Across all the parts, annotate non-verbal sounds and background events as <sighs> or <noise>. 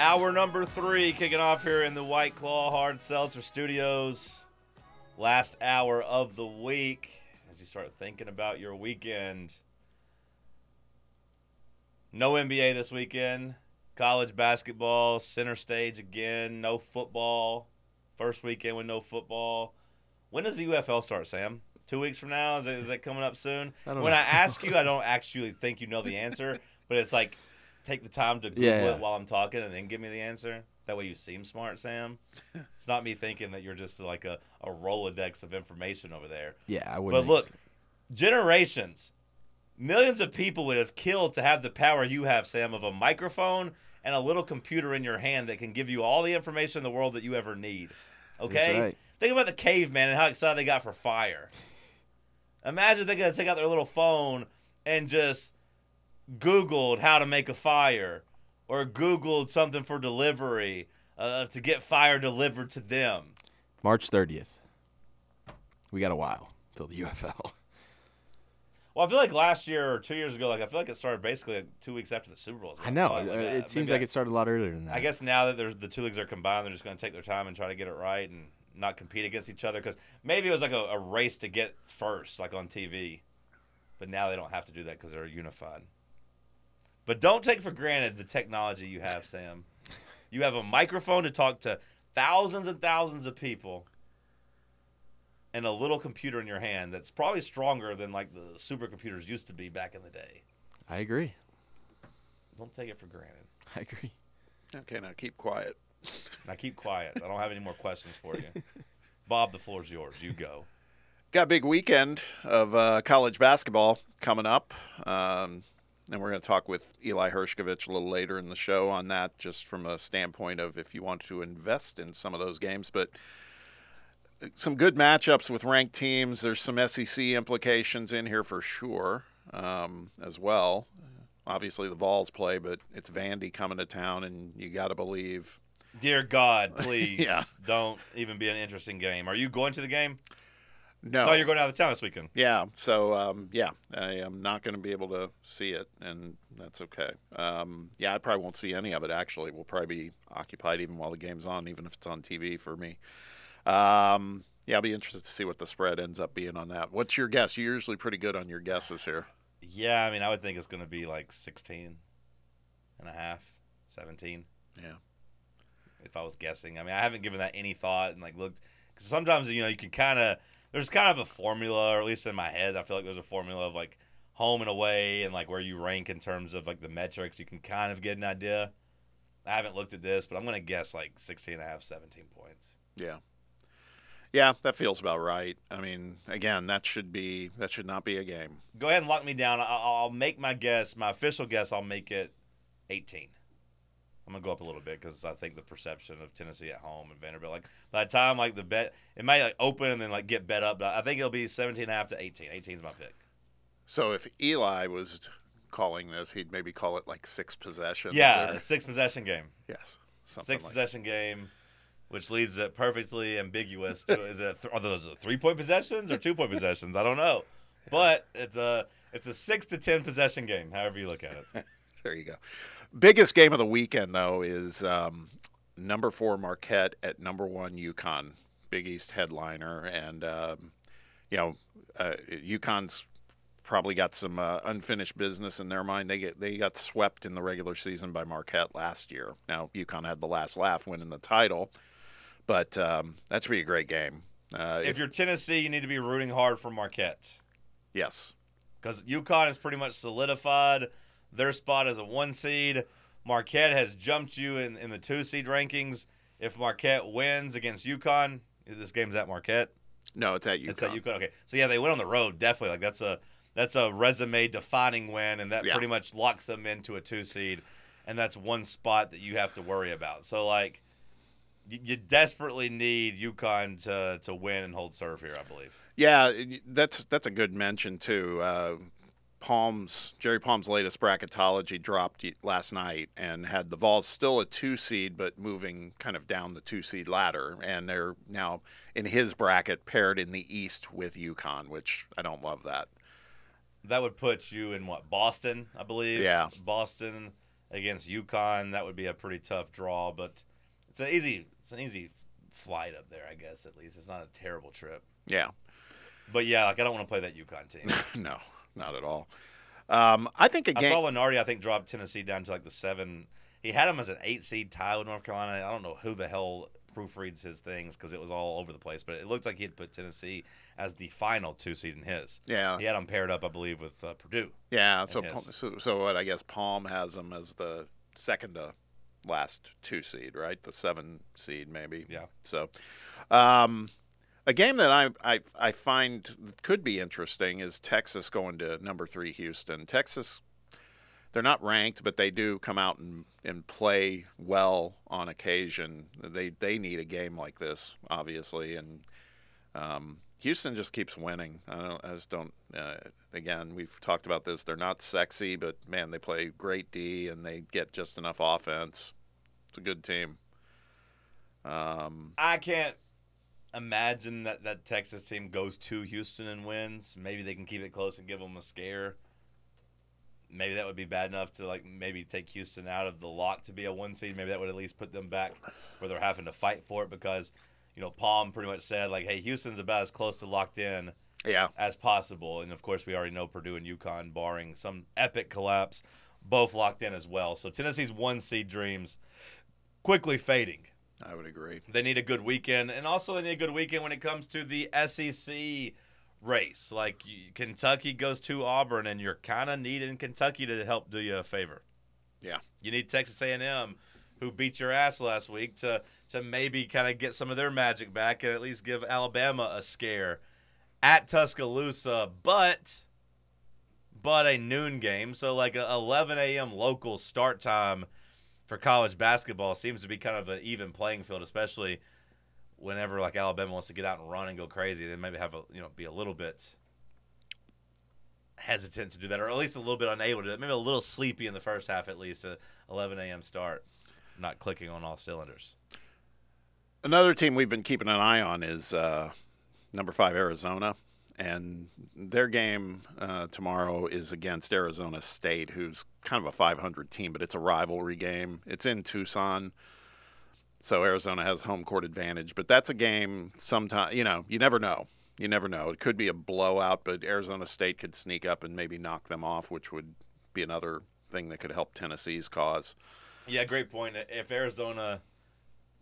Hour number three kicking off here in the White Claw Hard Seltzer Studios. Last hour of the week as you start thinking about your weekend. No NBA this weekend. College basketball, center stage again. No football. First weekend with no football. When does the UFL start, Sam? Two weeks from now? Is that, is that coming up soon? I when know. I ask you, I don't actually think you know the answer, but it's like take the time to Google Yeah, it while I'm talking and then give me the answer. That way you seem smart, Sam. it's not me thinking that you're just like a, a Rolodex of information over there. Yeah, I wouldn't. But look, generations, millions of people would have killed to have the power you have, Sam, of a microphone and a little computer in your hand that can give you all the information in the world that you ever need. Okay? right. Think about the caveman and how excited they got for fire. Imagine they're going to take out their little phone and just Googled how to make a fire or Googled something for delivery uh, to get fire delivered to them. March 30th. We got a while till the <laughs> UFL. Well, I feel like last year or two years ago, like I feel like it started basically like two weeks after the Super Bowl. I know. uh, Like, uh, it seems like it started a lot earlier than that. I guess now that there's the two leagues are combined, they're just going to take their time and try to get it right and not compete against each other. Because maybe it was like a, a race to get first, like on TV, but now they don't have to do that because they're unified. But don't take for granted the technology you have, Sam. You have a microphone to talk to thousands and thousands of people, and a little computer in your hand that's probably stronger than like the supercomputers used to be back in the day. I agree. Don't take it for granted. I agree. Okay, now keep quiet. Now keep quiet. I don't have any more questions for you. Bob, the floor's yours. You go. Got a big weekend of uh, college basketball coming up. Um, and we're going to talk with Eli Hershkovich a little later in the show on that, just from a standpoint of if you want to invest in some of those games. But some good matchups with ranked teams. There's some SEC implications in here for sure um, as well. Obviously, the Vols play, but it's Vandy coming to town, and you got to believe Dear God, <laughs> please Yeah. don't even be an interesting game. Are you going to the game? No. No, you're going out of town this weekend. Yeah. So um, yeah, I am not going to be able to see it, and that's okay. Um, yeah, I probably won't see any of it. Actually, we'll probably be occupied even while the game's on, even if it's on TV for me. Um, yeah, I'll be interested to see what the spread ends up being on that. What's your guess? You're usually pretty good on your guesses here. Yeah, I mean, I would think it's going to be like 16 and a half, 17, Yeah. if I was guessing. I mean, I haven't given that any thought and like looked because sometimes you know you can kind of there's kind of a formula, or at least in my head, I feel like there's a formula of like home and away and like where you rank in terms of like the metrics. You can kind of get an idea. I haven't looked at this, but I'm going to guess like 16 and a half, 17 points. Yeah. Yeah, that feels about right. I mean, again, that should be that should not be a game. Go ahead and lock me down. I'll, I'll make my guess. My official guess. I'll make it 18. I'm gonna go up a little bit because I think the perception of Tennessee at home and Vanderbilt. Like by the time like the bet, it might like open and then like get bet up. But I think it'll be 17 and a half to 18. 18 is my pick. So if Eli was calling this, he'd maybe call it like six possessions. Yeah, or- a six possession game. yes, Six like possession game, which leaves it perfectly ambiguous. To, is it th- are those three point possessions or two point possessions? I don't know, but it's a it's a six to ten possession game. However you look at it. <laughs> There you go. Biggest game of the weekend, though, is um, number four Marquette at number one UConn, Big East headliner, and um, you know, uh, UConn's probably got some uh, unfinished business in their mind. They get they got swept in the regular season by Marquette last year. Now UConn had the last laugh winning the title, but um, that should be a great game. Uh, if you're Tennessee, you need to be rooting hard for Marquette. yes, because UConn is pretty much solidified their spot as a one seed. Marquette has jumped you in, in the two seed rankings. If Marquette wins against UConn, this game's at Marquette. no, it's at UConn. It's at UConn. Okay, so yeah, they went on the road. Definitely, like that's a that's a resume defining win, and that Yeah. pretty much locks them into a two seed, and that's one spot that you have to worry about. So like, you, you desperately need UConn to to win and hold serve here. I believe. Yeah, that's that's a good mention too. Uh, Palm's Jerry Palm's latest bracketology dropped last night and had the Vols still a two seed, but moving kind of down the two seed ladder, and they're now in his bracket paired in the East with UConn, which I don't love that. That would put you in what Boston, I believe. Yeah. Boston against UConn. That would be a pretty tough draw, but it's an easy it's an easy flight up there, I guess. At least it's not a terrible trip. Yeah. But yeah, like I don't want to play that UConn team. <laughs> no, not at all. Um, I think a I saw Lunardi, I think, dropped Tennessee down to like the seven. He had him as an eight seed tie with North Carolina. I don't know who the hell proofreads his things because it was all over the place, but it looked like he had put Tennessee as the final two seed in his. yeah. He had them paired up, I believe, with uh, Purdue. Yeah. So, so, so what? I guess Palm has them as the second to last two seed, right? The seven seed, maybe. Yeah. So, um, a game that I, I I find could be interesting is Texas going to number three Houston. Texas, they're not ranked, but they do come out and, and play well on occasion. They they need a game like this, obviously, and um, Houston just keeps winning. I, don't, I just don't. Uh, again, we've talked about this. They're not sexy, but man, they play great D and they get just enough offense. It's a good team. Um, I can't imagine that that Texas team goes to Houston and wins. Maybe they can keep it close and give them a scare. Maybe that would be bad enough to like maybe take Houston out of the lock to be a one seed. Maybe that would at least put them back where they're having to fight for it because you know Palm pretty much said like, hey, Houston's about as close to locked in yeah, as possible. And of course, we already know Purdue and UConn, barring some epic collapse, both locked in as well. So Tennessee's one seed dreams quickly fading. I would agree. They need a good weekend, and also they need a good weekend when it comes to the SEC race. Like Kentucky goes to Auburn, and you're kind of needing Kentucky to help do you a favor. Yeah. You need Texas A&M, who beat your ass last week, to to maybe kind of get some of their magic back and at least give Alabama a scare at Tuscaloosa. But but a noon game, so like a 11 a.m. local start time for college basketball seems to be kind of an even playing field, especially whenever like Alabama wants to get out and run and go crazy. They maybe have a you know be a little bit hesitant to do that, or at least a little bit unable to. Maybe a little sleepy in the first half, at least. A 11 a.m. start, not clicking on all cylinders. Another team we've been keeping an eye on is uh, number five Arizona, and their game uh, tomorrow is against Arizona State, who's kind of a 500 team, but it's a rivalry game. It's in Tucson, so Arizona has home court advantage. But that's a game. Sometime you know, you never know. You never know. It could be a blowout, but Arizona State could sneak up and maybe knock them off, which would be another thing that could help Tennessee's cause. Yeah, great point. If Arizona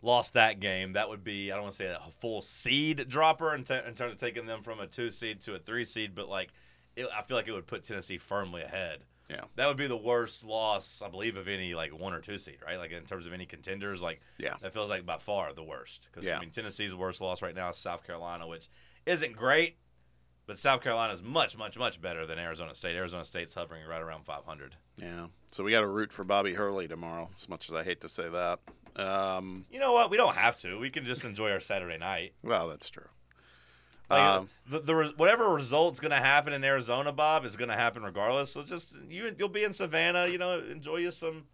lost that game, that would be I don't want to say a full seed dropper in, t- in terms of taking them from a two seed to a three seed, but like it, I feel like it would put Tennessee firmly ahead. Yeah. That would be the worst loss, I believe, of any like one or two seed, right? Like in terms of any contenders, like Yeah. that feels like by far the worst. Because Yeah. I mean, Tennessee's worst loss right now is South Carolina, which isn't great, but South Carolina is much, much, much better than Arizona State. Arizona State's hovering right around 500. Yeah. So we got to root for Bobby Hurley tomorrow, as much as I hate to say that. Um, You know what? We don't have to. We can just enjoy our Saturday night. well, that's true. Like, Um, the, the re- whatever result's gonna happen in Arizona, Bob, is gonna happen regardless. So just you you'll be in Savannah, you know, enjoy you some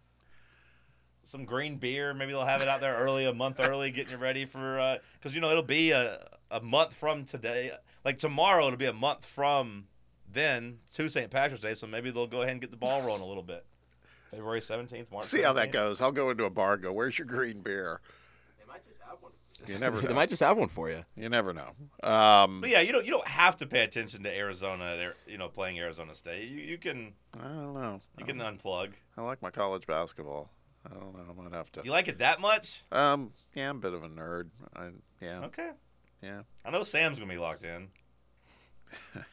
some green beer. Maybe they'll have it out there early, a month early, getting you ready for because you know it'll be a a month from today. Like tomorrow, it'll be a month from then to St. Patrick's Day. So maybe they'll go ahead and get the ball rolling a little bit. February seventeenth, March. See how that goes. I'll go into a bar and go, "Where's your green beer?" They might just have one. You never <laughs> they might just have one for you. You never know. Um, But yeah, you don't you don't have to pay attention to Arizona. They're you know playing Arizona State. You, you can I don't know. you can unplug. I like my college basketball. I don't know. I might have to. You like it that much? Um, yeah, I'm a bit of a nerd. I, yeah, Okay. yeah. I know Sam's gonna be locked in. <laughs>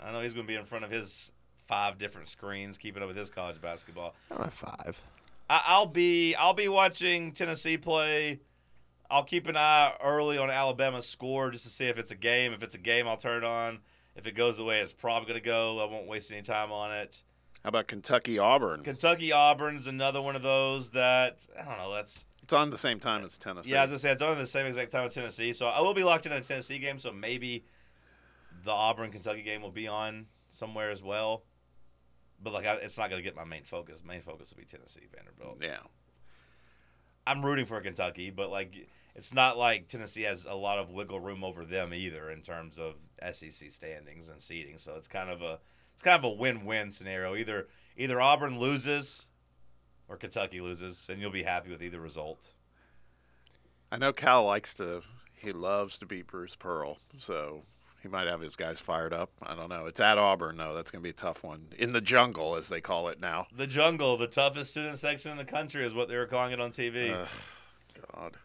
I know he's gonna be in front of his five different screens, keeping up with his college basketball. I don't have five. I, I'll be I'll be watching Tennessee play. I'll keep an eye early on Alabama's score just to see if it's a game. If it's a game, I'll turn it on. If it goes the way it's probably gonna go, I won't waste any time on it. How about Kentucky Auburn? Kentucky Auburn's another one of those that I don't know. That's It's on the same time as Tennessee. Yeah, I was gonna say it's on the same exact time as Tennessee, so I will be locked into the Tennessee game. So maybe the Auburn Kentucky game will be on somewhere as well. But like, I, it's not gonna get my main focus. Main focus will be Tennessee Vanderbilt. yeah. I'm rooting for Kentucky, but like, it's not like Tennessee has a lot of wiggle room over them either in terms of SEC standings and seeding. So it's kind of a it's kind of a win-win scenario. Either either Auburn loses or Kentucky loses, and you'll be happy with either result. I know Cal likes to. He loves to beat Bruce Pearl, so he might have his guys fired up. I don't know. It's at Auburn, though. That's going to be a tough one in the jungle, as they call it now. The jungle, the toughest student section in the country, is what they were calling it on TV. Ugh, God.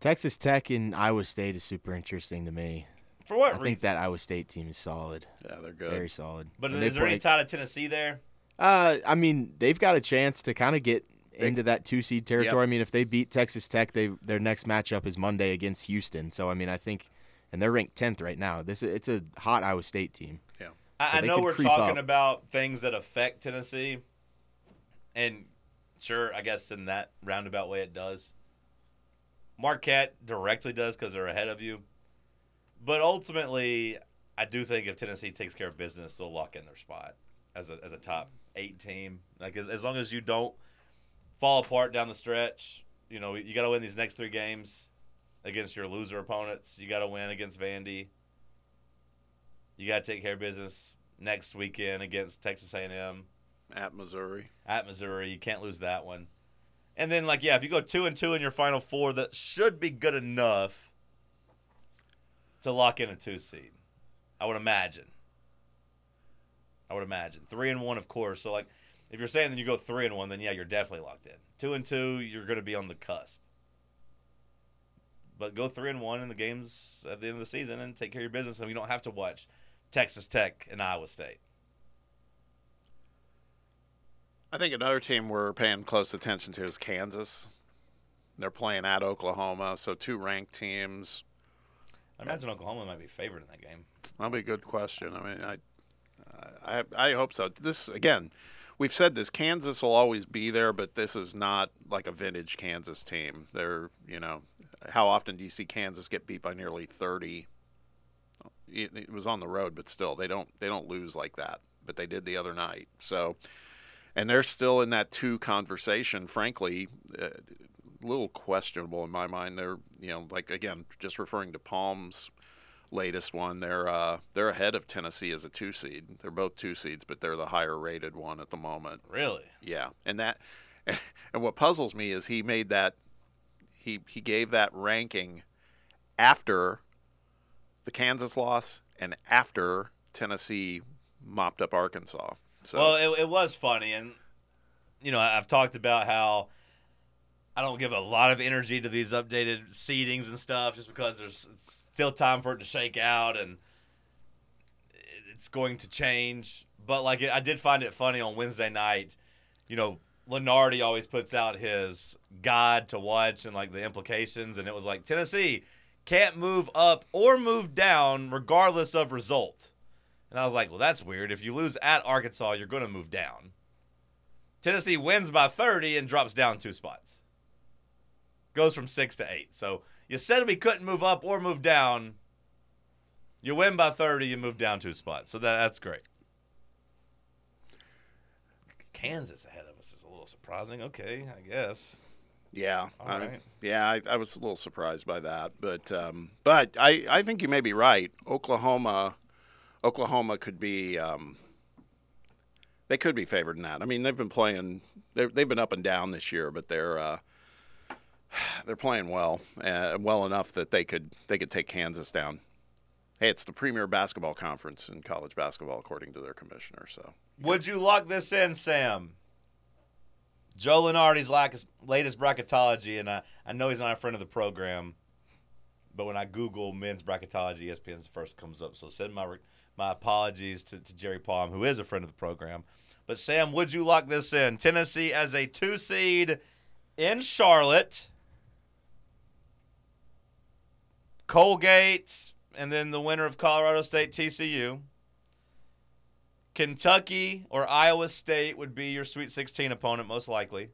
Texas Tech and Iowa State is super interesting to me. For what I reason? think that Iowa State team is solid, Yeah, they're good. very solid. but And is they there any play- tie to Tennessee there? Uh, I mean, they've got a chance to kind of get into that two seed territory. I mean, if they beat Texas Tech, they their next matchup is Monday against Houston. So I mean, I think, and they're ranked tenth right now. This it's a hot Iowa State team. I, So I they know we're talking up. about things that affect Tennessee, and sure, I guess in that roundabout way it does. Marquette directly does because they're ahead of you, but ultimately, I do think if Tennessee takes care of business, they'll lock in their spot as a as a top eight team. Like as, as long as you don't fall apart down the stretch, you know you got to win these next three games against your loser opponents. You got to win against Vandy. You got to take care of business next weekend against Texas A&M At Missouri. at Missouri. You can't lose that one. And then, like, yeah, if you go two and two in your final four, that should be good enough to lock in a two seed. I would imagine. I would imagine three and one, of course. So, like, if you're saying that you go three and one, then yeah, you're definitely locked in. Two and two, you're going to be on the cusp. But go three and one in the games at the end of the season and take care of your business, and you don't have to watch Texas Tech and Iowa State. I think another team we're paying close attention to is Kansas. They're playing at Oklahoma, so two ranked teams. I imagine Oklahoma might be favored in that game. That'll be a good question. I mean, I, I, I hope so. This again, we've said this. Kansas will always be there, but this is not like a vintage Kansas team. They're, you know, how often do you see Kansas get beat by nearly thirty? It, it was on the road, but still, they don't they don't lose like that. But they did the other night. So, and they're still in that two conversation. Frankly, uh, a little questionable in my mind. They're, you know, like again, just referring to Palms latest one, they're uh, they're ahead of Tennessee as a two seed. They're both two seeds, but they're the higher rated one at the moment. Really? Yeah, and that <laughs> and what puzzles me is he made that he he gave that ranking after the Kansas loss and after Tennessee mopped up Arkansas. So Well, it, it was funny, and you know, I've talked about how I don't give a lot of energy to these updated seedings and stuff, just because there's still time for it to shake out, and it's going to change. But like, I did find it funny on Wednesday night. You know, Lunardi always puts out his guide to watch and like the implications, and it was like Tennessee can't move up or move down regardless of result. And I was like, well, that's weird. If you lose at Arkansas, you're going to move down. Tennessee wins by 30 and drops down two spots. Goes from six to eight. So you said we couldn't move up or move down. You win by 30, you move down two spots. So that, that's great. Kansas ahead of us is a little surprising. Okay, I guess. Yeah, All I, right. yeah, I, I was a little surprised by that, but um, but I, I think you may be right. Oklahoma, Oklahoma could be um, they could be favored in that. I mean, they've been playing they've they've been up and down this year, but they're uh, <sighs> they're playing well, uh, well enough that they could they could take Kansas down. Hey, it's the premier basketball conference in college basketball, according to their commissioner. So Would you lock this in, Sam? Joe Lunardi's latest bracketology, and I, I know he's not a friend of the program, but when I Google men's bracketology, ESPN's first comes up. So send my my apologies to, to Jerry Palm, who is a friend of the program. But Sam, would you lock this in? Tennessee as a two seed in Charlotte, Colgate, and then the winner of Colorado State TCU. Kentucky or Iowa State would be your Sweet 16 opponent, most likely.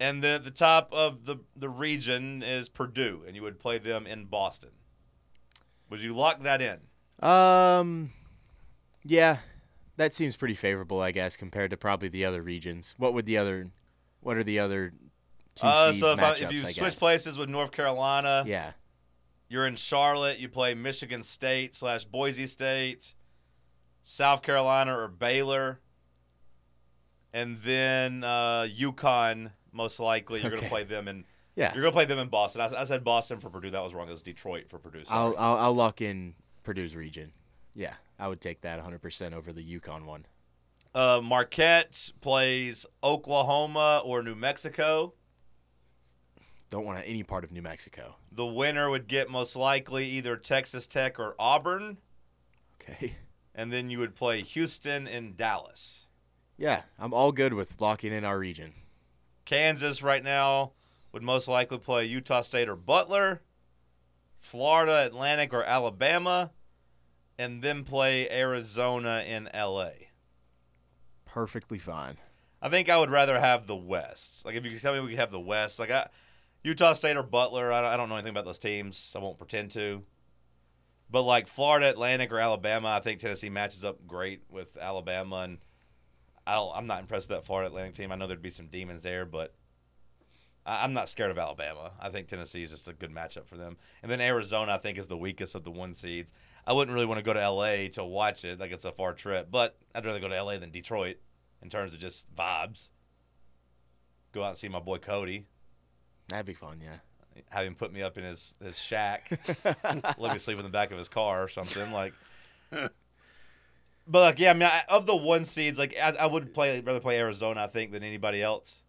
And then at the top of the, the region is Purdue, and you would play them in Boston. Would you lock that in? Um, yeah, that seems pretty favorable, I guess, compared to probably the other regions. What would the other? What are the other two Uh, seeds so if, I, if you I switch guess? places with North Carolina, yeah, you're in Charlotte, you play Michigan State slash Boise State, South Carolina or Baylor. and then uh, UConn most likely you're going to play them in. Yeah. You're going to play them in Boston. I, I said Boston for Purdue. That was wrong. It was Detroit for Purdue. I'll, I'll I'll lock in Purdue's region. Yeah, I would take that 100% over the UConn one. Uh, Marquette plays Oklahoma or New Mexico. Don't want any part of New Mexico. The winner would get most likely either Texas Tech or Auburn, Okay. And then you would play Houston and Dallas. Yeah, I'm all good with locking in our region. Kansas right now would most likely play Utah State or Butler, Florida, Atlantic, or Alabama, and then play Arizona in LA. Perfectly fine. I think I would rather have the West. Like if you could tell me we could have the West, like I, Utah State or Butler, I don't, I don't know anything about those teams. I won't pretend to. But like Florida Atlantic or Alabama, I think Tennessee matches up great with Alabama, and I don't. I'm not impressed with that Florida Atlantic team. I know there'd be some demons there, but I, I'm not scared of Alabama. I think Tennessee is just a good matchup for them. And then Arizona, I think, is the weakest of the one seeds. I wouldn't really want to go to LA to watch it. Like it's a far trip, but I'd rather go to LA than Detroit in terms of just vibes. Go out and see my boy Cody. That'd be fun, yeah. Have him put me up in his, his shack. <laughs> Let me sleep in the back of his car or something. Like, but like, yeah, I mean, I, of the one seeds, like, I, I would play rather play Arizona, I think, than anybody else.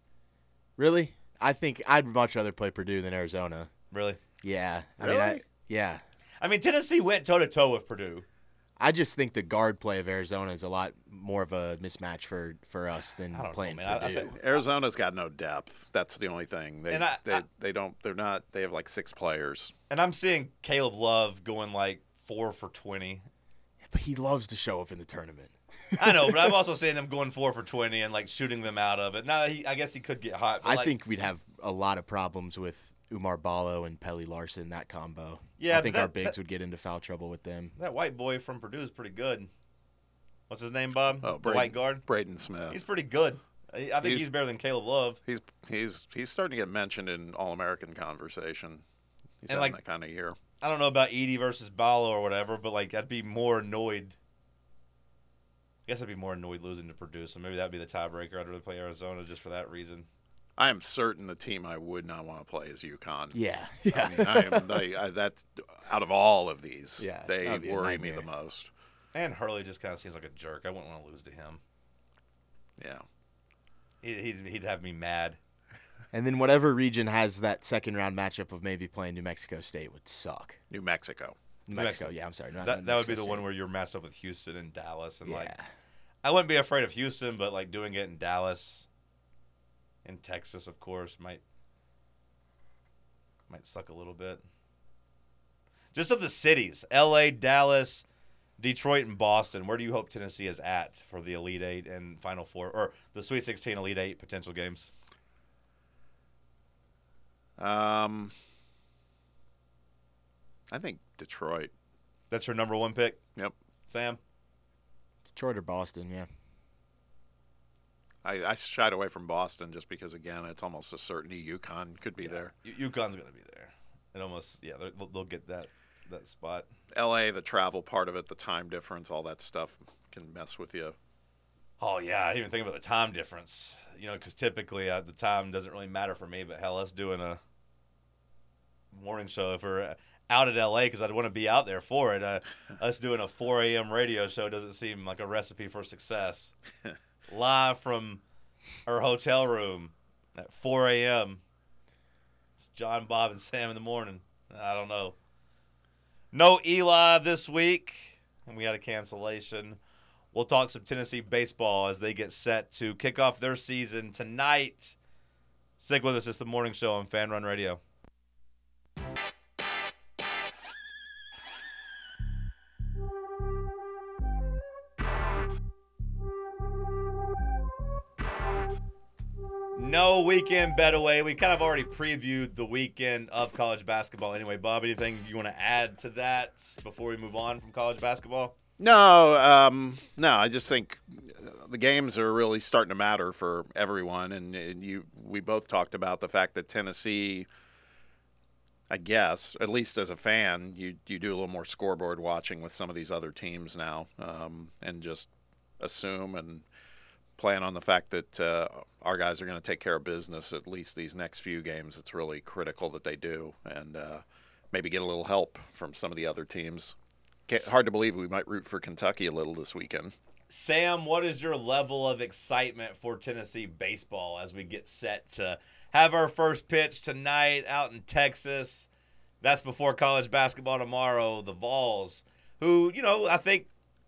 Really? I think I'd much rather play Purdue than Arizona. Really, Yeah. I mean, I, Really? yeah. I mean, Tennessee went toe to toe with Purdue. I just think the guard play of Arizona is a lot more of a mismatch for, for us than I don't know, playing. I- I think- Arizona's got no depth. That's the only thing. They And I- they, I- they don't. They're not. They have like six players. And I'm seeing Caleb Love going like four for twenty. but he loves to show up in the tournament. I know, but I'm <laughs> also seeing him going four for twenty and like shooting them out of it. Now, he, I guess he could get hot. But I like, think we'd have a lot of problems with Oumar Ballo and Pelle Larsson, that combo. Yeah, I think that- our bigs that- would get into foul trouble with them. that white boy from Purdue is pretty good. What's his name, Bob? Oh, the Braden, white guard. Braden Smith. He's pretty good. I I think he's, He's- better than Caleb Love. He's he's he's starting to get mentioned in All American conversation. He's And, having like- that kind of year. I don't know about Edey versus Ballo or whatever, but like I'd be more annoyed. I guess I'd be more annoyed losing to Purdue, so maybe that'd be the tiebreaker. I'd rather play Arizona just for that reason. I am certain the team I would not want to play is UConn. Yeah. I mean, I am, they, I, that's out of all of these. Yeah, they that'd be a worry me the most. And Hurley just kind of seems like a jerk. I wouldn't want to lose to him. Yeah. He'd, he'd, he'd have me mad. And then whatever region has that second round matchup of maybe playing New Mexico State would suck. New Mexico. New New Mexico, Mexico. yeah, I'm sorry. Not, That, not that would be Mexico the one where you're matched up with Houston and Dallas, and yeah. like I wouldn't be afraid of Houston, but like doing it in Dallas, in Texas, of course, might might suck a little bit. Just of the cities, L.A., Dallas, Detroit, and Boston. Where do you hope Tennessee is at for the Elite Eight and Final Four, or the Sweet Sixteen, Elite Eight potential games? Um, I think Detroit. That's your number one pick, Yep. Sam. Detroit or Boston, yeah. I, I shied away from Boston just because, again, it's almost a certainty UConn could be there. U- UConn's gonna be there. It almost, yeah, they'll, they'll get that that spot. LA, the travel part of it, the time difference, all that stuff can mess with you. Oh yeah, I didn't even think about the time difference. You know, because typically uh, the time doesn't really matter for me. But hell, us doing a morning show if we're out at LA because I'd want to be out there for it. Uh, <laughs> us doing a 4 a.m. radio show doesn't seem like a recipe for success. <laughs> Live from her hotel room at 4 a.m. John, Bob, and Sam in the morning. I don't know. No Eli this week, and we had a cancellation. We'll talk some Tennessee baseball as they get set to kick off their season tonight. Stick with us. It's the morning show on Fan Run Radio. No weekend bet away. We kind of already previewed the weekend of college basketball anyway. Bob, anything you want to add to that before we move on from college basketball? No, um, no. I just think uh, the games are really starting to matter for everyone, and, and you. We both talked about the fact that Tennessee. I guess, at least as a fan, you you do a little more scoreboard watching with some of these other teams now, um, and just assume and plan on the fact that uh, our guys are going to take care of business at least these next few games. It's really critical that they do, and uh, maybe get a little help from some of the other teams. Can't, hard to believe we might root for Kentucky a little this weekend. Sam, what is your level of excitement for Tennessee baseball as we get set to have our first pitch tonight out in Texas? That's before college basketball tomorrow. The Vols, who, you know, I think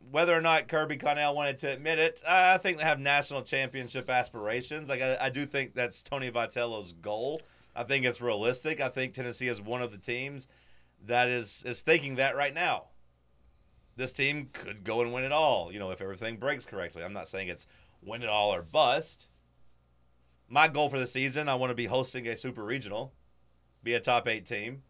whether or not Kirby Connell wanted to admit it, I think they have national championship aspirations. Like, I, I do think that's Tony Vitello's goal. I think it's realistic. I think Tennessee is one of the teams that is, is thinking that right now this team could go and win it all, you know, if everything breaks correctly. I'm not saying it's win it all or bust. My goal for the season, I want to be hosting a super regional, be a top eight team.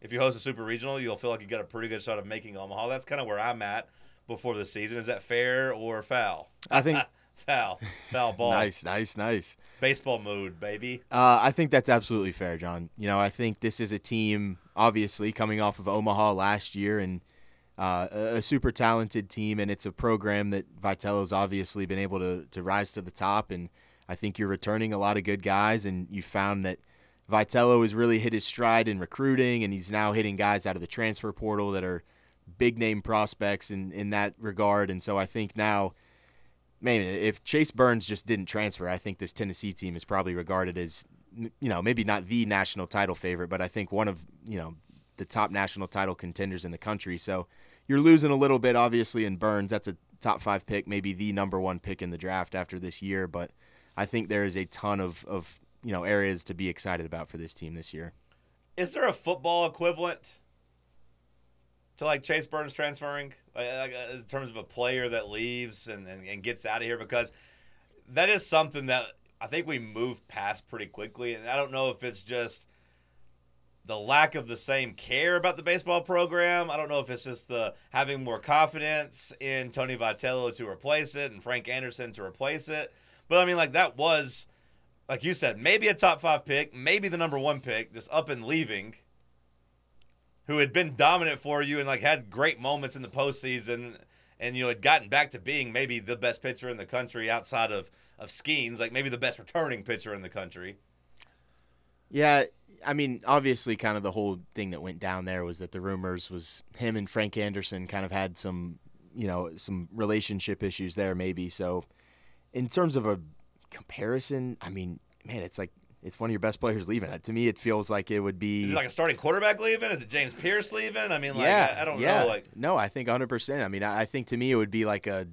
If you host a super regional, you'll feel like you got a pretty good shot of making Omaha. That's kind of where I'm at before the season. Is that fair or foul? I think <laughs> foul, foul ball. nice, nice, nice. Baseball mood, baby. Uh, I think that's absolutely fair, John. You know, I think this is a team, obviously coming off of Omaha last year and uh, a super talented team, and it's a program that Vitello's obviously been able to to rise to the top. And I think you're returning a lot of good guys, and you found that Vitello has really hit his stride in recruiting, and he's now hitting guys out of the transfer portal that are big name prospects in in that regard. And so I think now. Man, if Chase Burns just didn't transfer, I think this Tennessee team is probably regarded as, you know, maybe not the national title favorite, but I think one of, you know, the top national title contenders in the country. So you're losing a little bit, obviously, in Burns. That's a top five pick, maybe the number one pick in the draft after this year. But I think there is a ton of, of you know areas to be excited about for this team this year. Is there a football equivalent to like Chase Burns transferring, like, uh, in terms of a player that leaves and, and, and gets out of here? Because that is something that I think we move past pretty quickly, and I don't know if it's just the lack of the same care about the baseball program. I don't know if it's just the having more confidence in Tony Vitello to replace it and Frank Anderson to replace it. But I mean, like that was, like you said, maybe a top five pick, maybe the number one pick, just up and leaving. Who had been dominant for you and like had great moments in the postseason, and you know had gotten back to being maybe the best pitcher in the country outside of of Skenes, like maybe the best returning pitcher in the country. Yeah, I mean, obviously, kind of the whole thing that went down there was that the rumors was him and Frank Anderson kind of had some, you know, some relationship issues there, maybe. So, in terms of a comparison, I mean, man, it's like it's one of your best players leaving. To me, it feels like it would be. Is it like a starting quarterback leaving? Is it James Pearce leaving? I mean, like, yeah, I, I don't yeah. know. Like, no, I think 100. percent I mean, I, I think to me it would be like a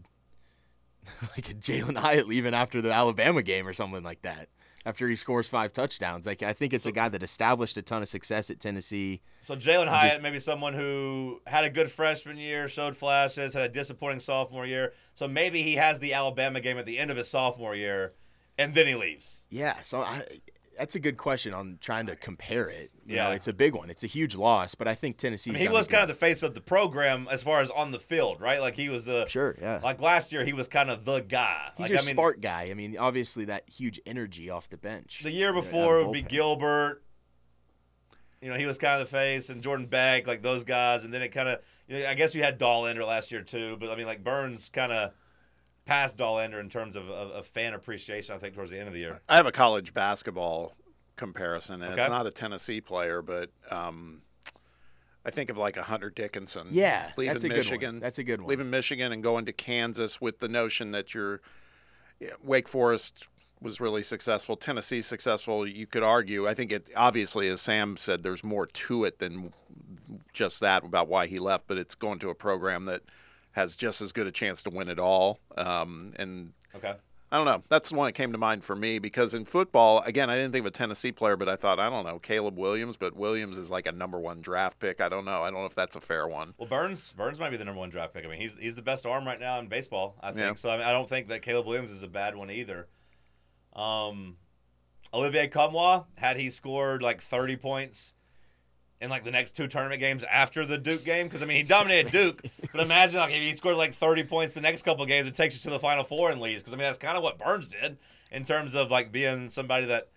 <laughs> like a Jalin Hyatt leaving after the Alabama game or something like that. After he scores five touchdowns, like I think it's So- a guy that established a ton of success at Tennessee. So Jalin Hyatt, just- maybe someone who had a good freshman year, showed flashes, had a disappointing sophomore year. So maybe he has the Alabama game at the end of his sophomore year, and then he leaves. Yeah, so I, that's a good question on trying to compare it. You Yeah. know, it's a big one. It's a huge loss, but I think I mean, he was kind of the face of the program as far as on the field, right? Like he was the sure, yeah. like last year he was kind of the guy. He's like, your I mean, spark guy. I mean, obviously that huge energy off the bench. The year you know, out before would be. Gilbert. You know, he was kind of the face, and Jordan Beck, like those guys, and then it kind of. You know, I guess you had Dollander last year too, but I mean, like Burns kind of passed Dollander in terms of, of, of fan appreciation. I think towards the end of the year. I have a college basketball comparison, and Okay. it's not a Tennessee player, but um, I think of like a Hunter Dickinson. Yeah, leaving that's a good one. Michigan. That's a good one. Leaving Michigan and going to Kansas with the notion that you're yeah, Wake Forest was really successful, Tennessee successful. You could argue. I think it obviously, as Sam said, there's more to it than just that about why he left, but it's going to a program that has just as good a chance to win it all. Um, and Okay. I don't know. That's the one that came to mind for me because in football, again, I didn't think of a Tennessee player, but I thought, I don't know, Caleb Williams, but Williams is like a number one draft pick. I don't know. I don't know if that's a fair one. Well, Burns Burns might be the number one draft pick. I mean, he's he's the best arm right now in baseball. I think Yeah. so. I, mean, I don't think that Caleb Williams is a bad one either. Um, Olivier Nkamhoua had he scored like thirty points in like the next two tournament games after the Duke game because I mean he dominated <laughs> Duke, but imagine like if he scored like thirty points the next couple games, it takes you to the Final Four and leaves because I mean that's kind of what Burns did in terms of like being somebody that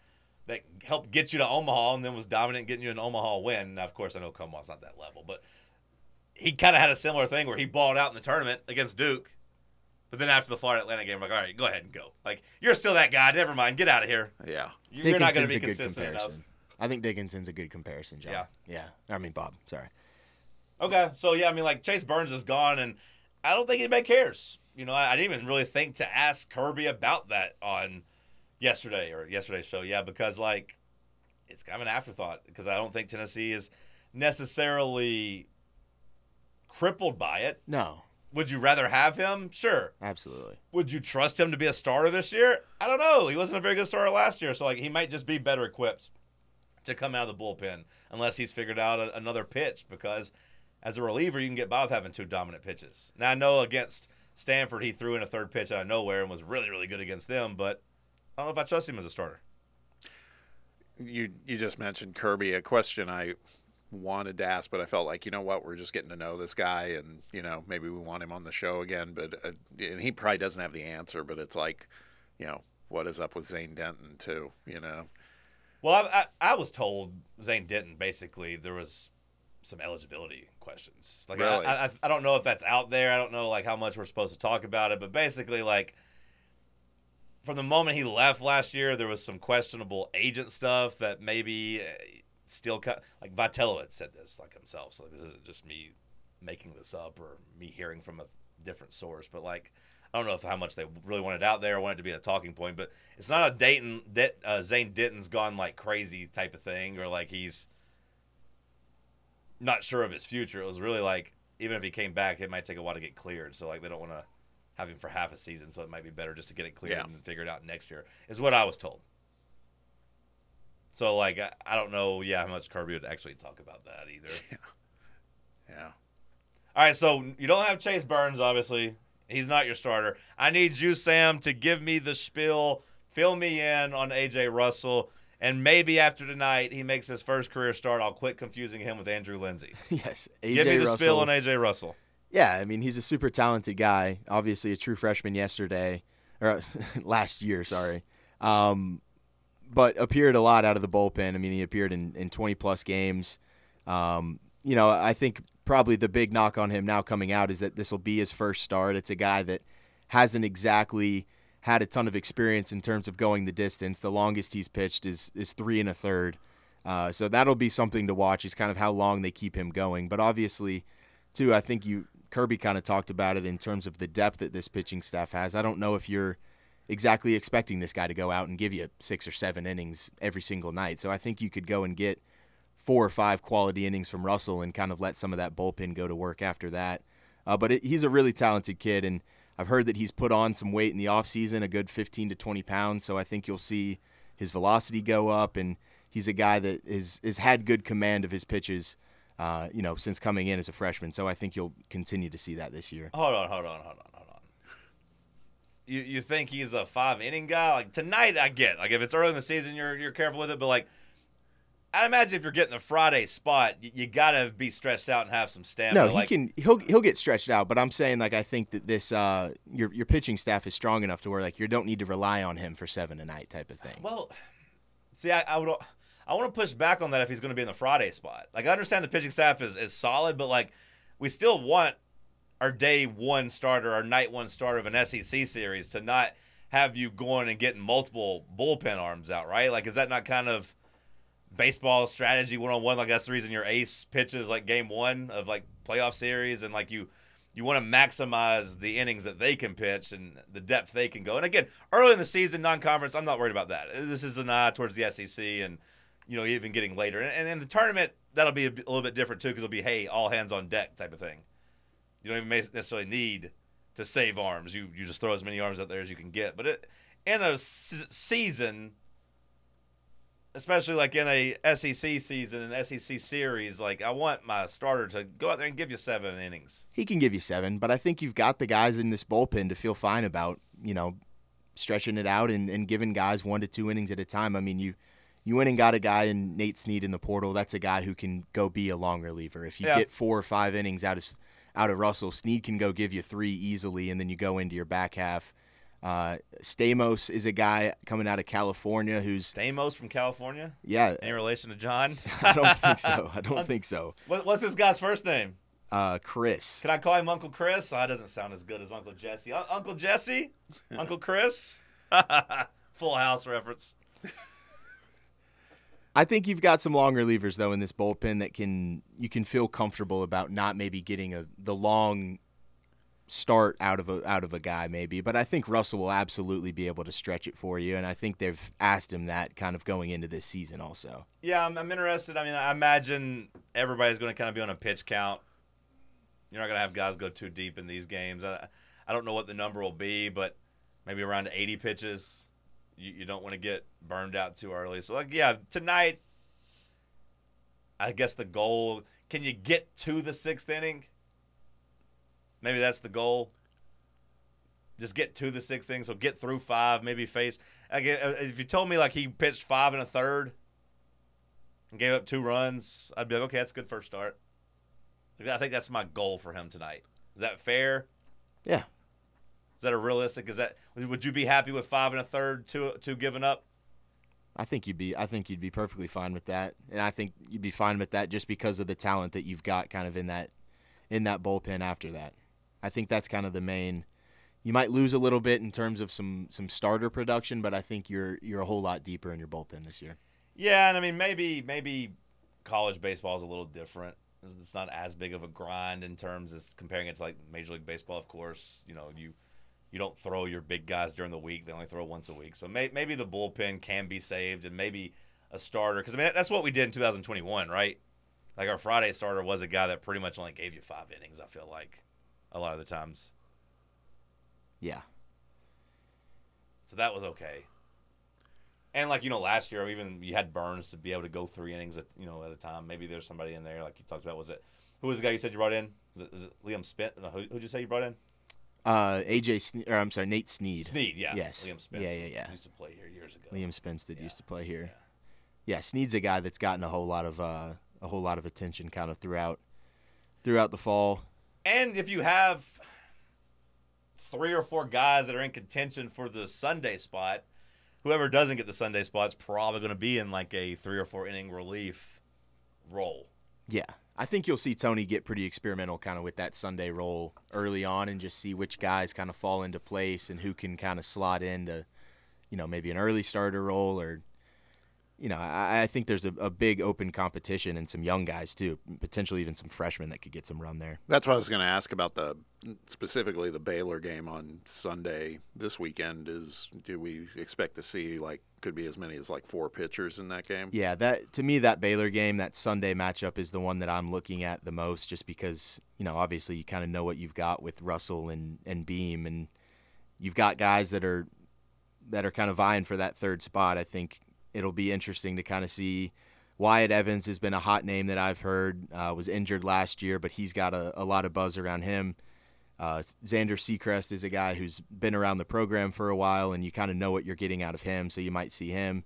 that helped get you to Omaha and then was dominant getting you an Omaha win. Now, of course, I know Nkamhoua's not that level, but he kind of had a similar thing where he balled out in the tournament against Duke, But then after the Florida Atlanta game, I'm like, all right, go ahead and go. Like you're still that guy. Never mind. Get out of here. Yeah. You're not going to be consistent enough. I think Dickinson's a good comparison, John. Yeah. Yeah. I mean Bob. Sorry. Okay, so yeah, I mean, like Chase Burns is gone, and I don't think anybody cares. You know, I, I didn't even really think to ask Kirby about that on yesterday or yesterday's show. Yeah, because like it's kind of an afterthought because I don't think Tennessee is necessarily crippled by it. No. Would you rather have him? Sure. Absolutely. Would you trust him to be a starter this year? I don't know. He wasn't a very good starter last year, so like he might just be better equipped to come out of the bullpen unless he's figured out a, another pitch because as a reliever you can get by with having two dominant pitches. Now I know against Stanford he threw in a third pitch out of nowhere and was really really good against them, but I don't know if I trust him as a starter. You you just mentioned Kirby. A question I wanted to ask, but I felt like you know what, we're just getting to know this guy, and you know maybe we want him on the show again. But uh, and he probably doesn't have the answer. But it's like, you know, what is up with Zane Denton too? You know, Well, I, I, I was told Zane Denton basically there was some eligibility questions. Like Really? I, I I don't know if that's out there. I don't know like how much we're supposed to talk about it, but basically like from the moment he left last year, there was some questionable agent stuff that maybe uh, still cut. Like Vitello had said this like himself, so this isn't just me making this up or me hearing from a different source. But like, I don't know if how much they really wanted out there, or wanted it to be a talking point. But it's not a Dayton that uh, Zane Denton's gone like crazy type of thing, or like he's not sure of his future. It was really like even if he came back, it might take a while to get cleared. So like they don't want to have him for half a season. So it might be better just to get it cleared Yeah. and figure it out next year. Is what I was told. So like I, I don't know, yeah, how much Kirby would actually talk about that either. <laughs> Yeah. yeah. All right, so you don't have Chase Burns, obviously. He's not your starter. I need you, Sam, to give me the spiel, fill me in on AJ Russell, and maybe after tonight he makes his first career start. I'll quit confusing him with Andrew Lindsey. <laughs> yes. AJ give me the Russell. spiel on AJ Russell. Yeah, I mean he's a super talented guy. Obviously a true freshman yesterday, or <laughs> last year, sorry. Um, but appeared a lot out of the bullpen. I mean he appeared in, in 20 plus games. Um, you know I think probably the big knock on him now coming out is that this will be his first start. It's a guy that hasn't exactly had a ton of experience in terms of going the distance. The longest he's pitched is is three and a third. Uh, so that'll be something to watch. Is kind of how long they keep him going. But obviously, too, I think you Kirby kind of talked about it in terms of the depth that this pitching staff has. I don't know if you're exactly expecting this guy to go out and give you six or seven innings every single night. So I think you could go and get four or five quality innings from Russell and kind of let some of that bullpen go to work after that. Uh, but it, he's a really talented kid, and I've heard that he's put on some weight in the offseason, a good 15 to 20 pounds. So I think you'll see his velocity go up, and he's a guy that is has had good command of his pitches. Uh, you know, since coming in as a freshman, so I think you'll continue to see that this year. Hold on, hold on, hold on, hold on. You you think he's a five inning guy? Like tonight, I get like if it's early in the season, you're you're careful with it. But like, I imagine if you're getting the Friday spot, you, you gotta be stretched out and have some stamina. No, he like, can. He'll he'll get stretched out, but I'm saying like I think that this uh your your pitching staff is strong enough to where like you don't need to rely on him for seven a night type of thing. Well, see, I, I would. I want to push back on that if he's going to be in the Friday spot. Like, I understand the pitching staff is, is solid, but like, we still want our day one starter, our night one starter of an SEC series to not have you going and getting multiple bullpen arms out, right? Like, is that not kind of baseball strategy one on one? Like, that's the reason your ace pitches like game one of like playoff series, and like you. You want to maximize the innings that they can pitch and the depth they can go. And again, early in the season, non-conference, I'm not worried about that. This is an eye towards the SEC and you know even getting later. And, and in the tournament, that'll be a, b- a little bit different too because it'll be hey, all hands on deck type of thing. You don't even necessarily need to save arms. You you just throw as many arms out there as you can get. But it, in a s- season, especially like in a SEC season, an SEC series, like I want my starter to go out there and give you seven innings. He can give you seven, but I think you've got the guys in this bullpen to feel fine about you know stretching it out and, and giving guys one to two innings at a time. I mean you. You went and got a guy in Nate Snead in the portal. That's a guy who can go be a long reliever. If you Yeah. get four or five innings out of out of Russell, Snead can go give you three easily, and then you go into your back half. Uh, Stamos is a guy coming out of California who's Stamos from California. yeah. Any relation to John? <laughs> I don't think so. <laughs> I don't think so. What, what's this guy's first name? Uh, Chris. Can I call him Uncle Chris? Oh, that doesn't sound as good as Uncle Jesse. Un- Uncle Jesse? <laughs> Uncle Chris? Full House reference. I think you've got some long relievers though in this bullpen that can you can feel comfortable about not maybe getting a the long start out of a out of a guy maybe, but I think Russell will absolutely be able to stretch it for you, and I think they've asked him that kind of going into this season also. Yeah, I'm, I'm interested. I mean, I imagine everybody's going to kind of be on a pitch count. You're not going to have guys go too deep in these games. I, I don't know what the number will be, but maybe around 80 pitches. You, you don't want to get burned out too early. So, like, yeah, tonight, I guess the goal can you get to the sixth inning? Maybe that's the goal. Just get to the sixth inning. So get through five, maybe face. I get, uh, if you told me like he pitched five and a third and gave up two runs, I'd be like, okay, that's a good first start. I think that's my goal for him tonight. Is that fair? Yeah. Is that a realistic? Is that would you be happy with five and a third, two two giving up? I think you'd be I think you'd be perfectly fine with that. And I think you'd be fine with that just because of the talent that you've got kind of in that in that bullpen after that. I think that's kind of the main you might lose a little bit in terms of some some starter production, but I think you're you're a whole lot deeper in your bullpen this year. Yeah, and I mean maybe maybe college baseball is a little different. It's not as big of a grind in terms as comparing it to like Major League Baseball. Of course, you know you you don't throw your big guys during the week; they only throw once a week. So may, maybe the bullpen can be saved, and maybe a starter because I mean that's what we did in 2021, right? Like our Friday starter was a guy that pretty much only gave you five innings. I feel like a lot of the times. Yeah. So that was okay. And like you know, last year even you had Burns to be able to go three innings at you know at a time. Maybe there's somebody in there like you talked about. Was it who was the guy you said you brought in? Was it, was it Liam Spence? No, who would you say you brought in? Uh, AJ, Sne- or I'm sorry, Nate Snead. Snead, yeah. Yes. Liam Spence. Yeah, yeah, yeah. Used to play here years ago. Liam Spence did Yeah. used to play here. Yeah. Snead's a guy that's gotten a whole lot of uh, a whole lot of attention kind of throughout throughout the fall. And if you have three or four guys that are in contention for the Sunday spot, whoever doesn't get the Sunday spot is probably going to be in like a three or four inning relief role. Yeah. I think you'll see Tony get pretty experimental kind of with that Sunday role early on and just see which guys kind of fall into place and who can kind of slot into, you know, maybe an early starter role or, you know, I, I think there's a, a big open competition and some young guys too, potentially even some freshmen that could get some run there. That's what I was going to ask about the specifically the Baylor game on Sunday this weekend. Is do we expect to see like could be as many as like four pitchers in that game? Yeah, that to me that Baylor game, that Sunday matchup is the one that I'm looking at the most just because, you know, obviously you kind of know what you've got with Russell and and Beam and you've got guys that are that are kind of vying for that third spot. I think it'll be interesting to kind of see Wyatt Evans has been a hot name that I've heard. Uh, was injured last year, but he's got a, a lot of buzz around him. Uh, Zander Sechrist is a guy who's been around the program for a while, and you kind of know what you're getting out of him, so you might see him.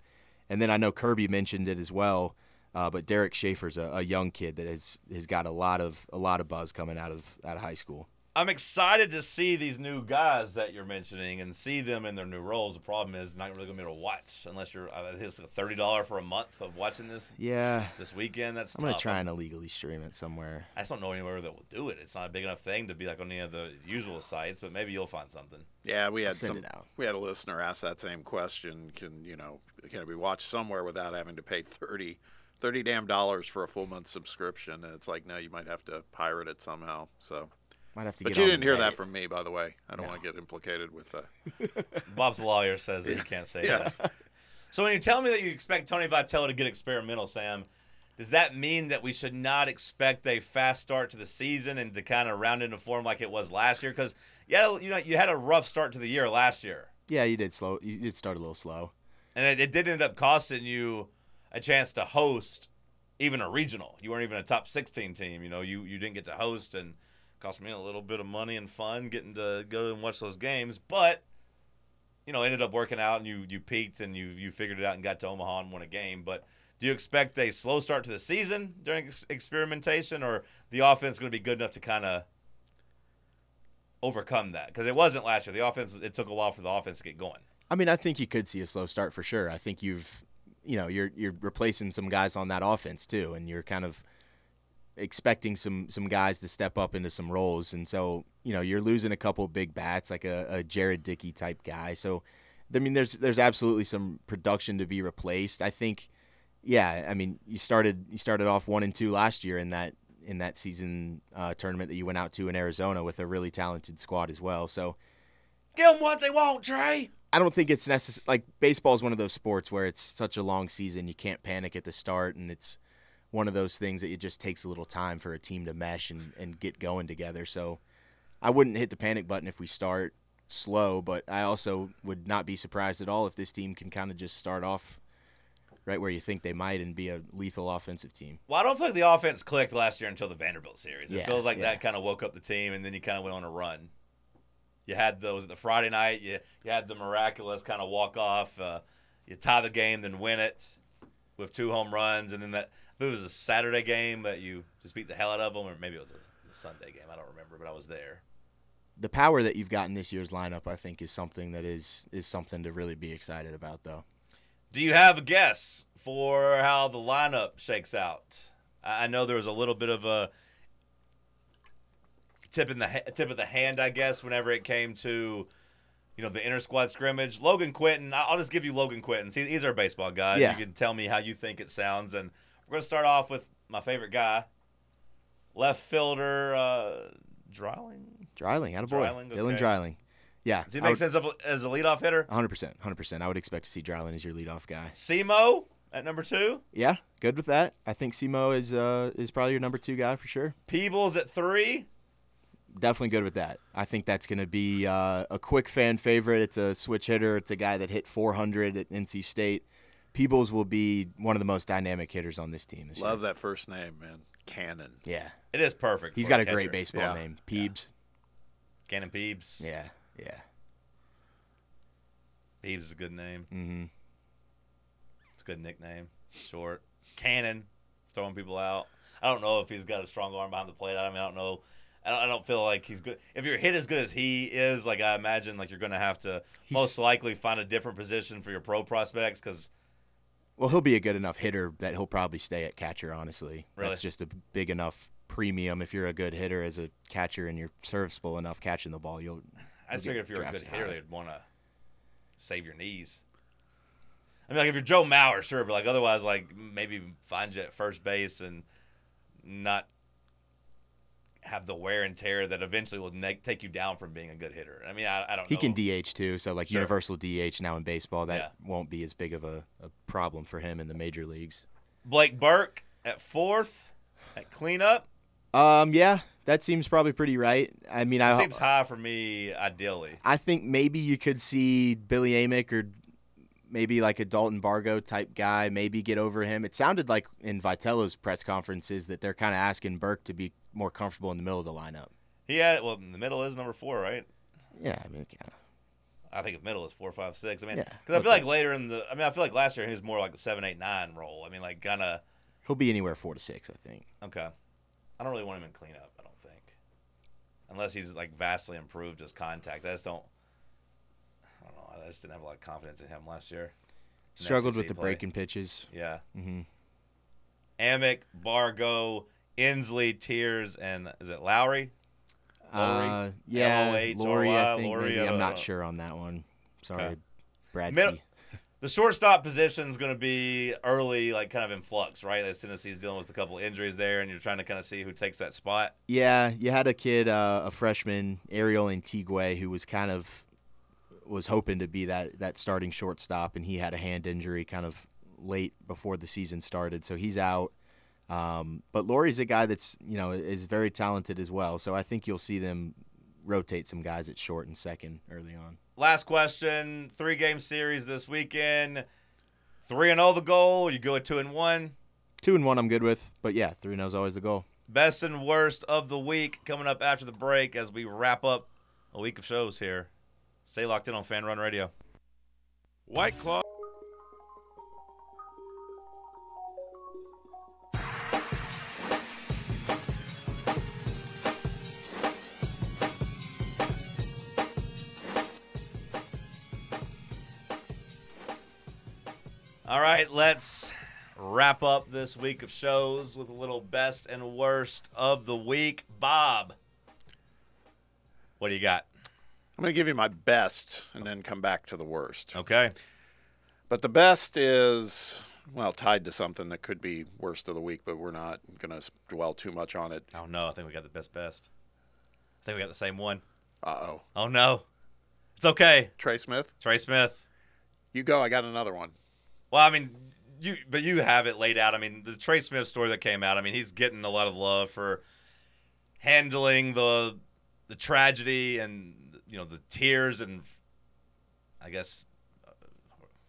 And then I know Kirby mentioned it as well, uh, but Derek Schaefer's a, a young kid that has has got a lot of a lot of buzz coming out of out of high school. I'm excited to see these new guys that you're mentioning and see them in their new roles. The problem is not really gonna be able to watch unless you're. Uh, it's thirty dollar for a month of watching this Yeah, this weekend. That's I'm gonna try and illegally stream it somewhere. I just don't know anywhere that will do it. It's not a big enough thing to be like on any of the usual sites, but maybe you'll find something. Yeah, we had Send some. it. We had a listener ask that same question. Can you know can it be watched somewhere without having to pay 30, 30 damn dollars for a full month subscription? And it's like no, you might have to pirate it somehow. So, Might have to. but get you on didn't hear Reddit. that from me, by the way. I don't No. want to get implicated with uh, that. <laughs> Bob's lawyer says that he can't say Yes. that. So when you tell me that you expect Tony Vitello to get experimental, Sam, does that mean that we should not expect a fast start to the season and to kind of round into form like it was last year? Because yeah, you know you had a rough start to the year last year, Yeah, you did slow. You did start a little slow. and it, it did end up costing you a chance to host even a regional. You weren't even a top 16 team. You know, you you didn't get to host and cost me a little bit of money and fun getting to go and watch those games, but you know, ended up working out and you you peaked and you you figured it out and got to Omaha and won a game. But do you expect a slow start to the season during ex- experimentation, or the offense going to be good enough to kind of overcome that? Because it wasn't last year. The offense it took a while for the offense to get going. I mean, I think you could see a slow start for sure. I think you've, you know, you're you're replacing some guys on that offense too, and you're kind of expecting some some guys to step up into some roles, and so you know you're losing a couple big bats like a, a Jared Dickey type guy. So I mean, there's there's absolutely some production to be replaced. I think, yeah. I mean, you started you started off one and two last year in that in that season uh, tournament that you went out to in Arizona with a really talented squad as well. So Give them what they want, Trey. I don't think it's necessary. Like baseball is one of those sports where it's such a long season, you can't panic at the start, and it's one of those things that it just takes a little time for a team to mesh and, and get going together. So I wouldn't hit the panic button if we start slow, but I also would not be surprised at all if this team can kind of just start off right where you think they might and be a lethal offensive team. Well, I don't think the offense clicked last year until the Vanderbilt series. It Yeah, feels like yeah. that kind of woke up the team, and then you kind of went on a run. You had those the Friday night. You you had the miraculous kind of walk off. Uh, you tie the game, then win it with two home runs, and then that if it was a Saturday game that you just beat the hell out of them, or maybe it was a, a Sunday game. I don't remember, but I was there. The power that you've got in this year's lineup, I think, is something that is is something to really be excited about, though. Do you have a guess for how the lineup shakes out? I know there was a little bit of a tip in the ha- tip of the hand, I guess, whenever it came to you know the inter squad scrimmage. Logan Quinton, I'll just give you Logan Quinton. He's our baseball guy. Yeah. You can tell me how you think it sounds, and we're gonna start off with my favorite guy, left fielder uh, Dreiling. Dreiling, attaboy. Dreiling, Dylan okay. Dreiling. Yeah. Does he make would- sense as a leadoff hitter? 100%. 100%. I would expect to see Dreiling as your leadoff guy. Simo at number two. Yeah, good with that. I think Simo is uh, is probably your number two guy for sure. Peebles at three. Definitely good with that. I think that's going to be uh, a quick fan favorite. It's a switch hitter. It's a guy that hit 400 at NC State. Peebles will be one of the most dynamic hitters on this team this Love year. that first name, man. Cannon. Yeah, It is perfect. He's got a catcher. great baseball Yeah. name, Peebs. Cannon Peebs. Yeah, yeah. Peebs is a good name. hmm It's a good nickname. Short. Cannon. Throwing people out. I don't know if he's got a strong arm behind the plate. I mean, I don't know. I don't, I don't feel like he's good. If you're hit as good as he is, like I imagine, like you're going to have to He's- most likely find a different position for your pro prospects because Well, he'll be a good enough hitter that he'll probably stay at catcher. Honestly, Really? that's just a big enough premium. If you're a good hitter as a catcher and you're serviceable enough catching the ball, you'll. I just figured if you're a good hitter, high. they'd want to save your knees. I mean, like if you're Joe Mauer, sure, but like otherwise, like maybe find you at first base and not have the wear and tear that eventually will ne- take you down from being a good hitter. I mean, I, I don't He know. can DH too, so like Sure. universal DH now in baseball, that Yeah. won't be as big of a, a problem for him in the major leagues. Blake Burke at fourth at cleanup Um, yeah, that seems probably pretty right. I mean, I seems high for me. Ideally, I think maybe you could see Billy Amick or maybe like a Dalton Bargo type guy maybe get over him. It sounded like in Vitello's press conferences that they're kind of asking Burke to be more comfortable in the middle of the lineup. Yeah, well in the middle is number four, right? Yeah, I mean, yeah. I think the middle is four, five, six. I mean, Yeah, because I feel okay. like later in the, I mean, I feel like last year he was more like the seven, eight, nine role. I mean, like kind of he'll be anywhere four to six, I think. okay. I don't really want him in cleanup. I don't think, unless he's like vastly improved his contact. I just don't. I don't know. I just didn't have a lot of confidence in him last year. Struggled with the play. breaking pitches. Yeah. Mm-hmm. Amick, Bargo, Ensley, Tears, and is it Lowry? Lowry? Uh, yeah, L-O-H-R-Y, Lori, I think Lori, maybe. I'm don't sure on that one. Sorry, Okay. Brad. Key. <laughs> The shortstop position is going to be early, like kind of in flux, right? As Tennessee's dealing with a couple injuries there, and you're trying to kind of see who takes that spot. Yeah, you had a kid, uh, a freshman, Ariel Antigua, who was kind of was hoping to be that that starting shortstop, and he had a hand injury kind of late before the season started, so he's out. Um, but Laurie's a guy that's you know is very talented as well, so I think you'll see them rotate some guys at short and second early on. Last question: three game series this weekend. Three and zero the goal. You go at two and one. Two and one, I'm good with, but yeah, three and is always the goal. Best and worst of the week coming up after the break as we wrap up a week of shows here. Stay locked in on Fan Run Radio. White Claw. This week of shows with a little best and worst of the week. Bob, what do you got? I'm going to give you my best and then come back to the worst. Okay. But the best is, well, tied to something that could be worst of the week, but we're not going to dwell too much on it. Oh no, I think we got the best best. I think we got the same one. Uh oh. Oh no. It's okay. Trey Smith, Trey Smith. you go. I got another one. Well, I mean, you but you have it laid out. I mean, the Trey Smith story that came out. I mean, he's getting a lot of love for handling the the tragedy and you know the tears and I guess uh,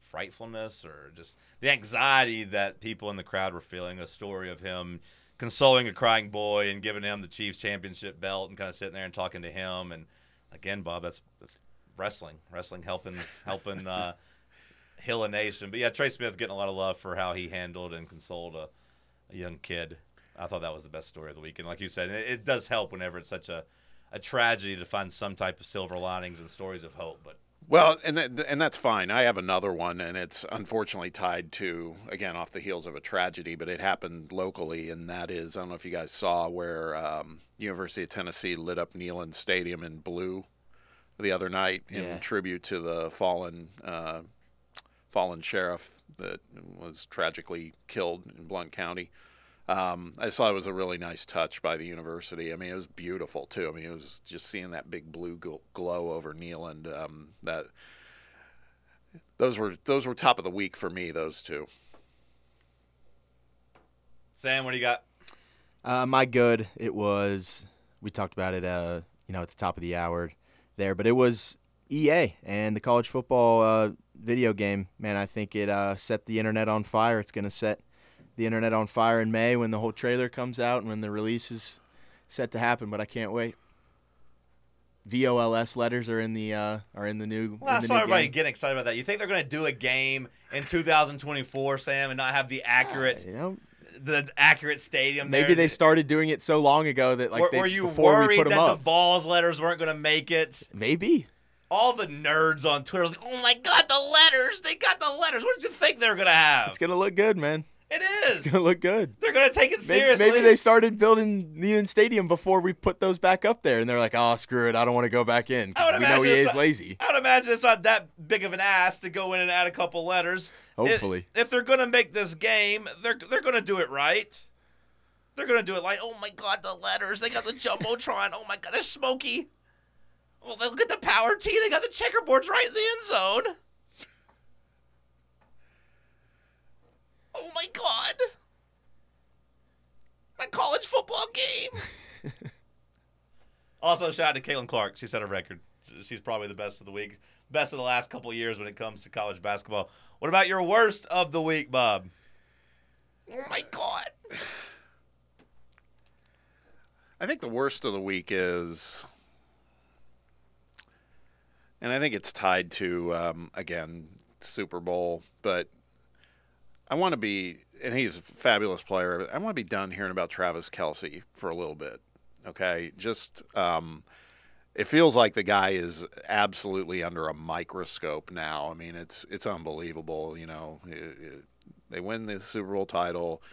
frightfulness or just the anxiety that people in the crowd were feeling. A story of him consoling a crying boy and giving him the Chiefs championship belt and kind of sitting there and talking to him. And again, Bob, that's that's wrestling, wrestling helping helping. Uh, Hill a Nation. But yeah, Trey Smith getting a lot of love for how he handled and consoled a, a young kid. I thought that was the best story of the week. And like you said, it, it does help whenever it's such a, a tragedy to find some type of silver linings and stories of hope. But Well, and that, and that's fine. I have another one, and it's unfortunately tied to again off the heels of a tragedy, but it happened locally, and that is I don't know if you guys saw where um, University of Tennessee lit up Neyland Stadium in blue the other night in Yeah. tribute to the fallen uh, fallen sheriff that was tragically killed in Blount County. Um, I saw it was a really nice touch by the university. I mean, it was beautiful too. I mean, it was just seeing that big blue glow over Neyland. Um, that those were those were top of the week for me. Those two. Sam, what do you got? Uh, my good. It was. We talked about it. Uh, you know, at the top of the hour, there, but it was EA and the college football uh, video game. Man, I think it uh, set the internet on fire. It's gonna set the internet on fire in May when the whole trailer comes out and when the release is set to happen. But I can't wait. VOLS letters are in the uh, are in the new. Well, I in the saw everybody game. getting excited about that. You think they're going to do a game in 2024, Sam, and not have the accurate <sighs> You know, the accurate stadium? maybe there? they started doing it so long ago that like were, they, were you before we worried put them that up. the Vols letters weren't going to make it? maybe. All the nerds on Twitter was like, "Oh my god, the letters! They got the letters. What did you think they were gonna have?" It's gonna look good, man. it It's gonna look good. They're gonna take it seriously. maybe they started building Neyland Stadium before we put those back up there, and they're like, "Oh, screw it, I don't want to go back in." I would we know imagine it's is not- lazy. I would imagine it's not that big of an ass to go in and add a couple letters. Hopefully. if, if they're gonna make this game, they're they're gonna do it right. They're gonna do it like, oh my god, the letters. They got the <laughs> jumbotron. oh my god, they're smoky. Well, look at the Power T. They got the checkerboards right in the end zone. Oh my god. My college football game. <laughs> also, shout out to Caitlin Clark. She set a record. She's probably the best of the week, best of the last couple of years when it comes to college basketball. What about your worst of the week, Bob? Oh my god. <sighs> I think the worst of the week is, and I think it's tied to um, again Super Bowl, but I want to be, and he's a fabulous player. I want to be done hearing about Travis Kelce for a little bit. Okay, just um, it feels like the guy is absolutely under a microscope now. I mean, it's it's unbelievable. You know, It- it- they win the Super Bowl title.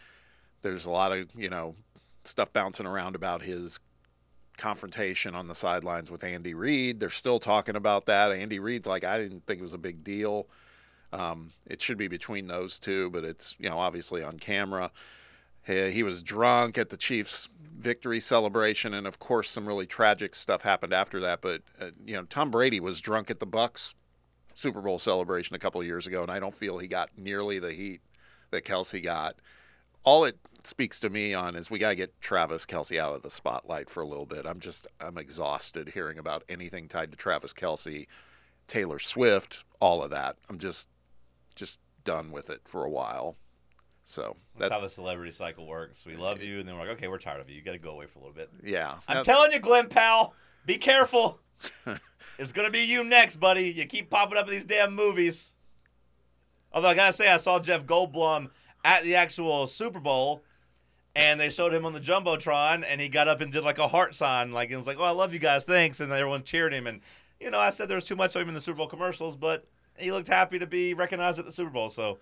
There's a lot of you know stuff bouncing around about his confrontation on the sidelines with Andy Reid. They're still talking about that. Andy Reid's like, I didn't think it was a big deal. Um, it should be between those two, but it's you know obviously on camera. He, he was drunk at the Chiefs' victory celebration, and of course some really tragic stuff happened after that. But uh, you know Tom Brady was drunk at the Bucks Super Bowl celebration a couple of years ago, and I don't feel he got nearly the heat that Kelce got. All it speaks to me on is we got to get Travis Kelce out of the spotlight for a little bit. I'm just I'm exhausted hearing about anything tied to Travis Kelce, Taylor Swift, all of that. I'm just just done with it for a while. So That's that how the celebrity cycle works. We love you, and then we're like, okay, we're tired of you. You got to go away for a little bit. yeah, I'm That- telling you, Glen Powell, be careful. <laughs> it's gonna be you next, buddy. You keep popping up in these damn movies. Although I gotta say, I saw Jeff Goldblum at the actual Super Bowl, and they showed him on the jumbotron, and he got up and did like a heart sign, like it was like, "Oh, I love you guys, thanks," and everyone cheered him. And you know, I said there was too much of him in the Super Bowl commercials, but he looked happy to be recognized at the Super Bowl. So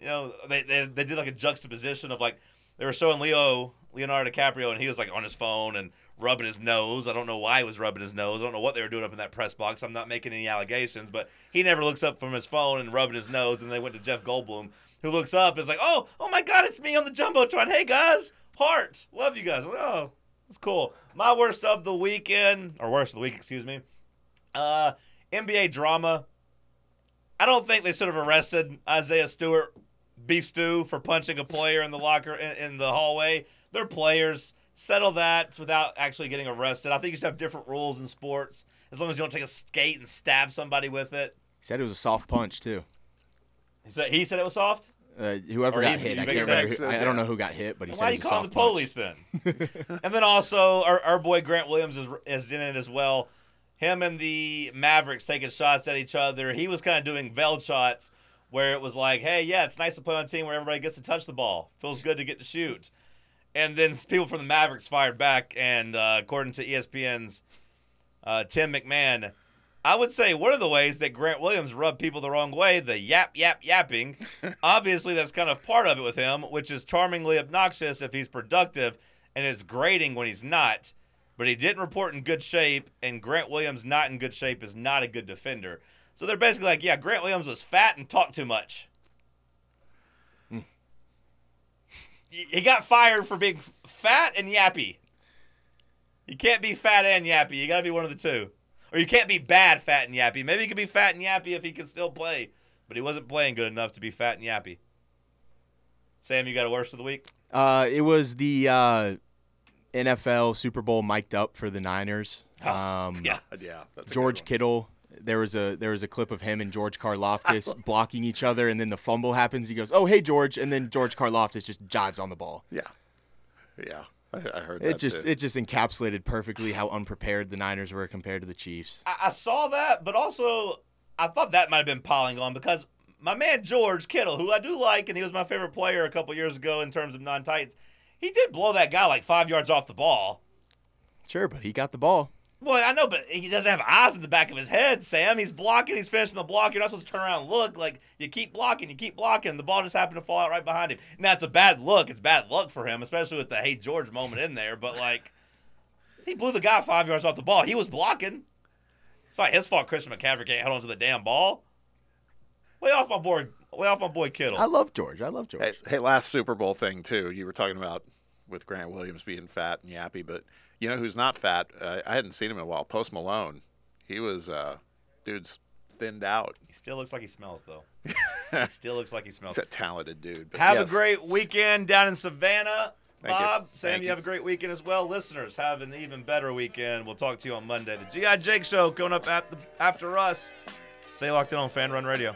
You know, they, they they did like a juxtaposition of like they were showing Leo Leonardo DiCaprio and he was like on his phone and rubbing his nose. I don't know why he was rubbing his nose. I don't know what they were doing up in that press box. I'm not making any allegations, but he never looks up from his phone and rubbing his nose. And they went to Jeff Goldblum, who looks up and is like, "Oh, oh my God, it's me on the jumbotron. Hey guys, heart, love you guys. Oh, it's cool. My worst of the weekend, or worst of the week, excuse me. Uh, NBA drama. I don't think they should have arrested Isaiah Stewart, beef stew, for punching a player in the locker in, in the hallway. They're players. Settle that without actually getting arrested. I think you should have different rules in sports. As long as you don't take a skate and stab somebody with it. He said it was a soft punch too. He said, he said it was soft. Uh, whoever Or got he- hit, I can't remember. Who, I, I don't know who got hit, but he Why said are it you was a calling the soft punch. police then? <laughs> and then also our, our boy Grant Williams is, is in it as well. Him and the Mavericks taking shots at each other. He was kind of doing veiled shots where it was like, hey, yeah, it's nice to play on a team where everybody gets to touch the ball. Feels good to get to shoot. And then people from the Mavericks fired back, and uh, according to ESPN's uh, Tim McMahon, I would say one of the ways that Grant Williams rubbed people the wrong way, the yap, yap, yapping. <laughs> Obviously, that's kind of part of it with him, which is charmingly obnoxious if he's productive, and it's grating when he's not. But he didn't report in good shape, and Grant Williams not in good shape is not a good defender. So they're basically like, yeah, Grant Williams was fat and talked too much. He got fired for being fat and yappy. You can't be fat and yappy. You got to be one of the two. Or you can't be bad, fat, and yappy. Maybe he could be fat and yappy if he could still play, but he wasn't playing good enough to be fat and yappy. Sam, you got a worst of the week? Uh, it was the uh, NFL Super Bowl mic'd up for the Niners. Oh, Um, yeah. <laughs> Yeah, that's George. Kittle. There was a there was a clip of him and George Karlaftis <laughs> blocking each other, and then the fumble happens. He goes, "Oh, hey, George," and then George Karlaftis just jives on the ball. Yeah, yeah, I, I heard It that. just too. it just encapsulated perfectly how unprepared the Niners were compared to the Chiefs. I, I saw that, but also I thought that might have been piling on because my man George Kittle, who I do like, and he was my favorite player a couple years ago in terms of non-Titans, he did blow that guy like five yards off the ball. Sure, but he got the ball. Well, I know, but he doesn't have eyes in the back of his head, Sam. He's blocking, he's finishing the block. You're not supposed to turn around and look. Like, you keep blocking, you keep blocking, and the ball just happened to fall out right behind him. Now, it's a bad look. It's bad luck for him, especially with the hey George moment in there. But, like, <laughs> he blew the guy five yards off the ball. He was blocking. It's not his fault Christian McCaffrey can't hold on to the damn ball. Lay off my boy, lay off my boy Kittle. I love George. I love George. Hey, hey, last Super Bowl thing too. You were talking about with Grant Williams being fat and yappy, but you know who's not fat? Uh, I hadn't seen him in a while. Post Malone. He was, uh, dude's thinned out. he still looks like he smells, though. <laughs> he still looks like he smells. He's a talented dude. Have yes. a great weekend down in Savannah. Thank you. Bob, Sam, you you. have a great weekend as well. Listeners, have an even better weekend. We'll talk to you on Monday. The G.I. Jake Show coming up at the, after us. Stay locked in on Fan Run Radio.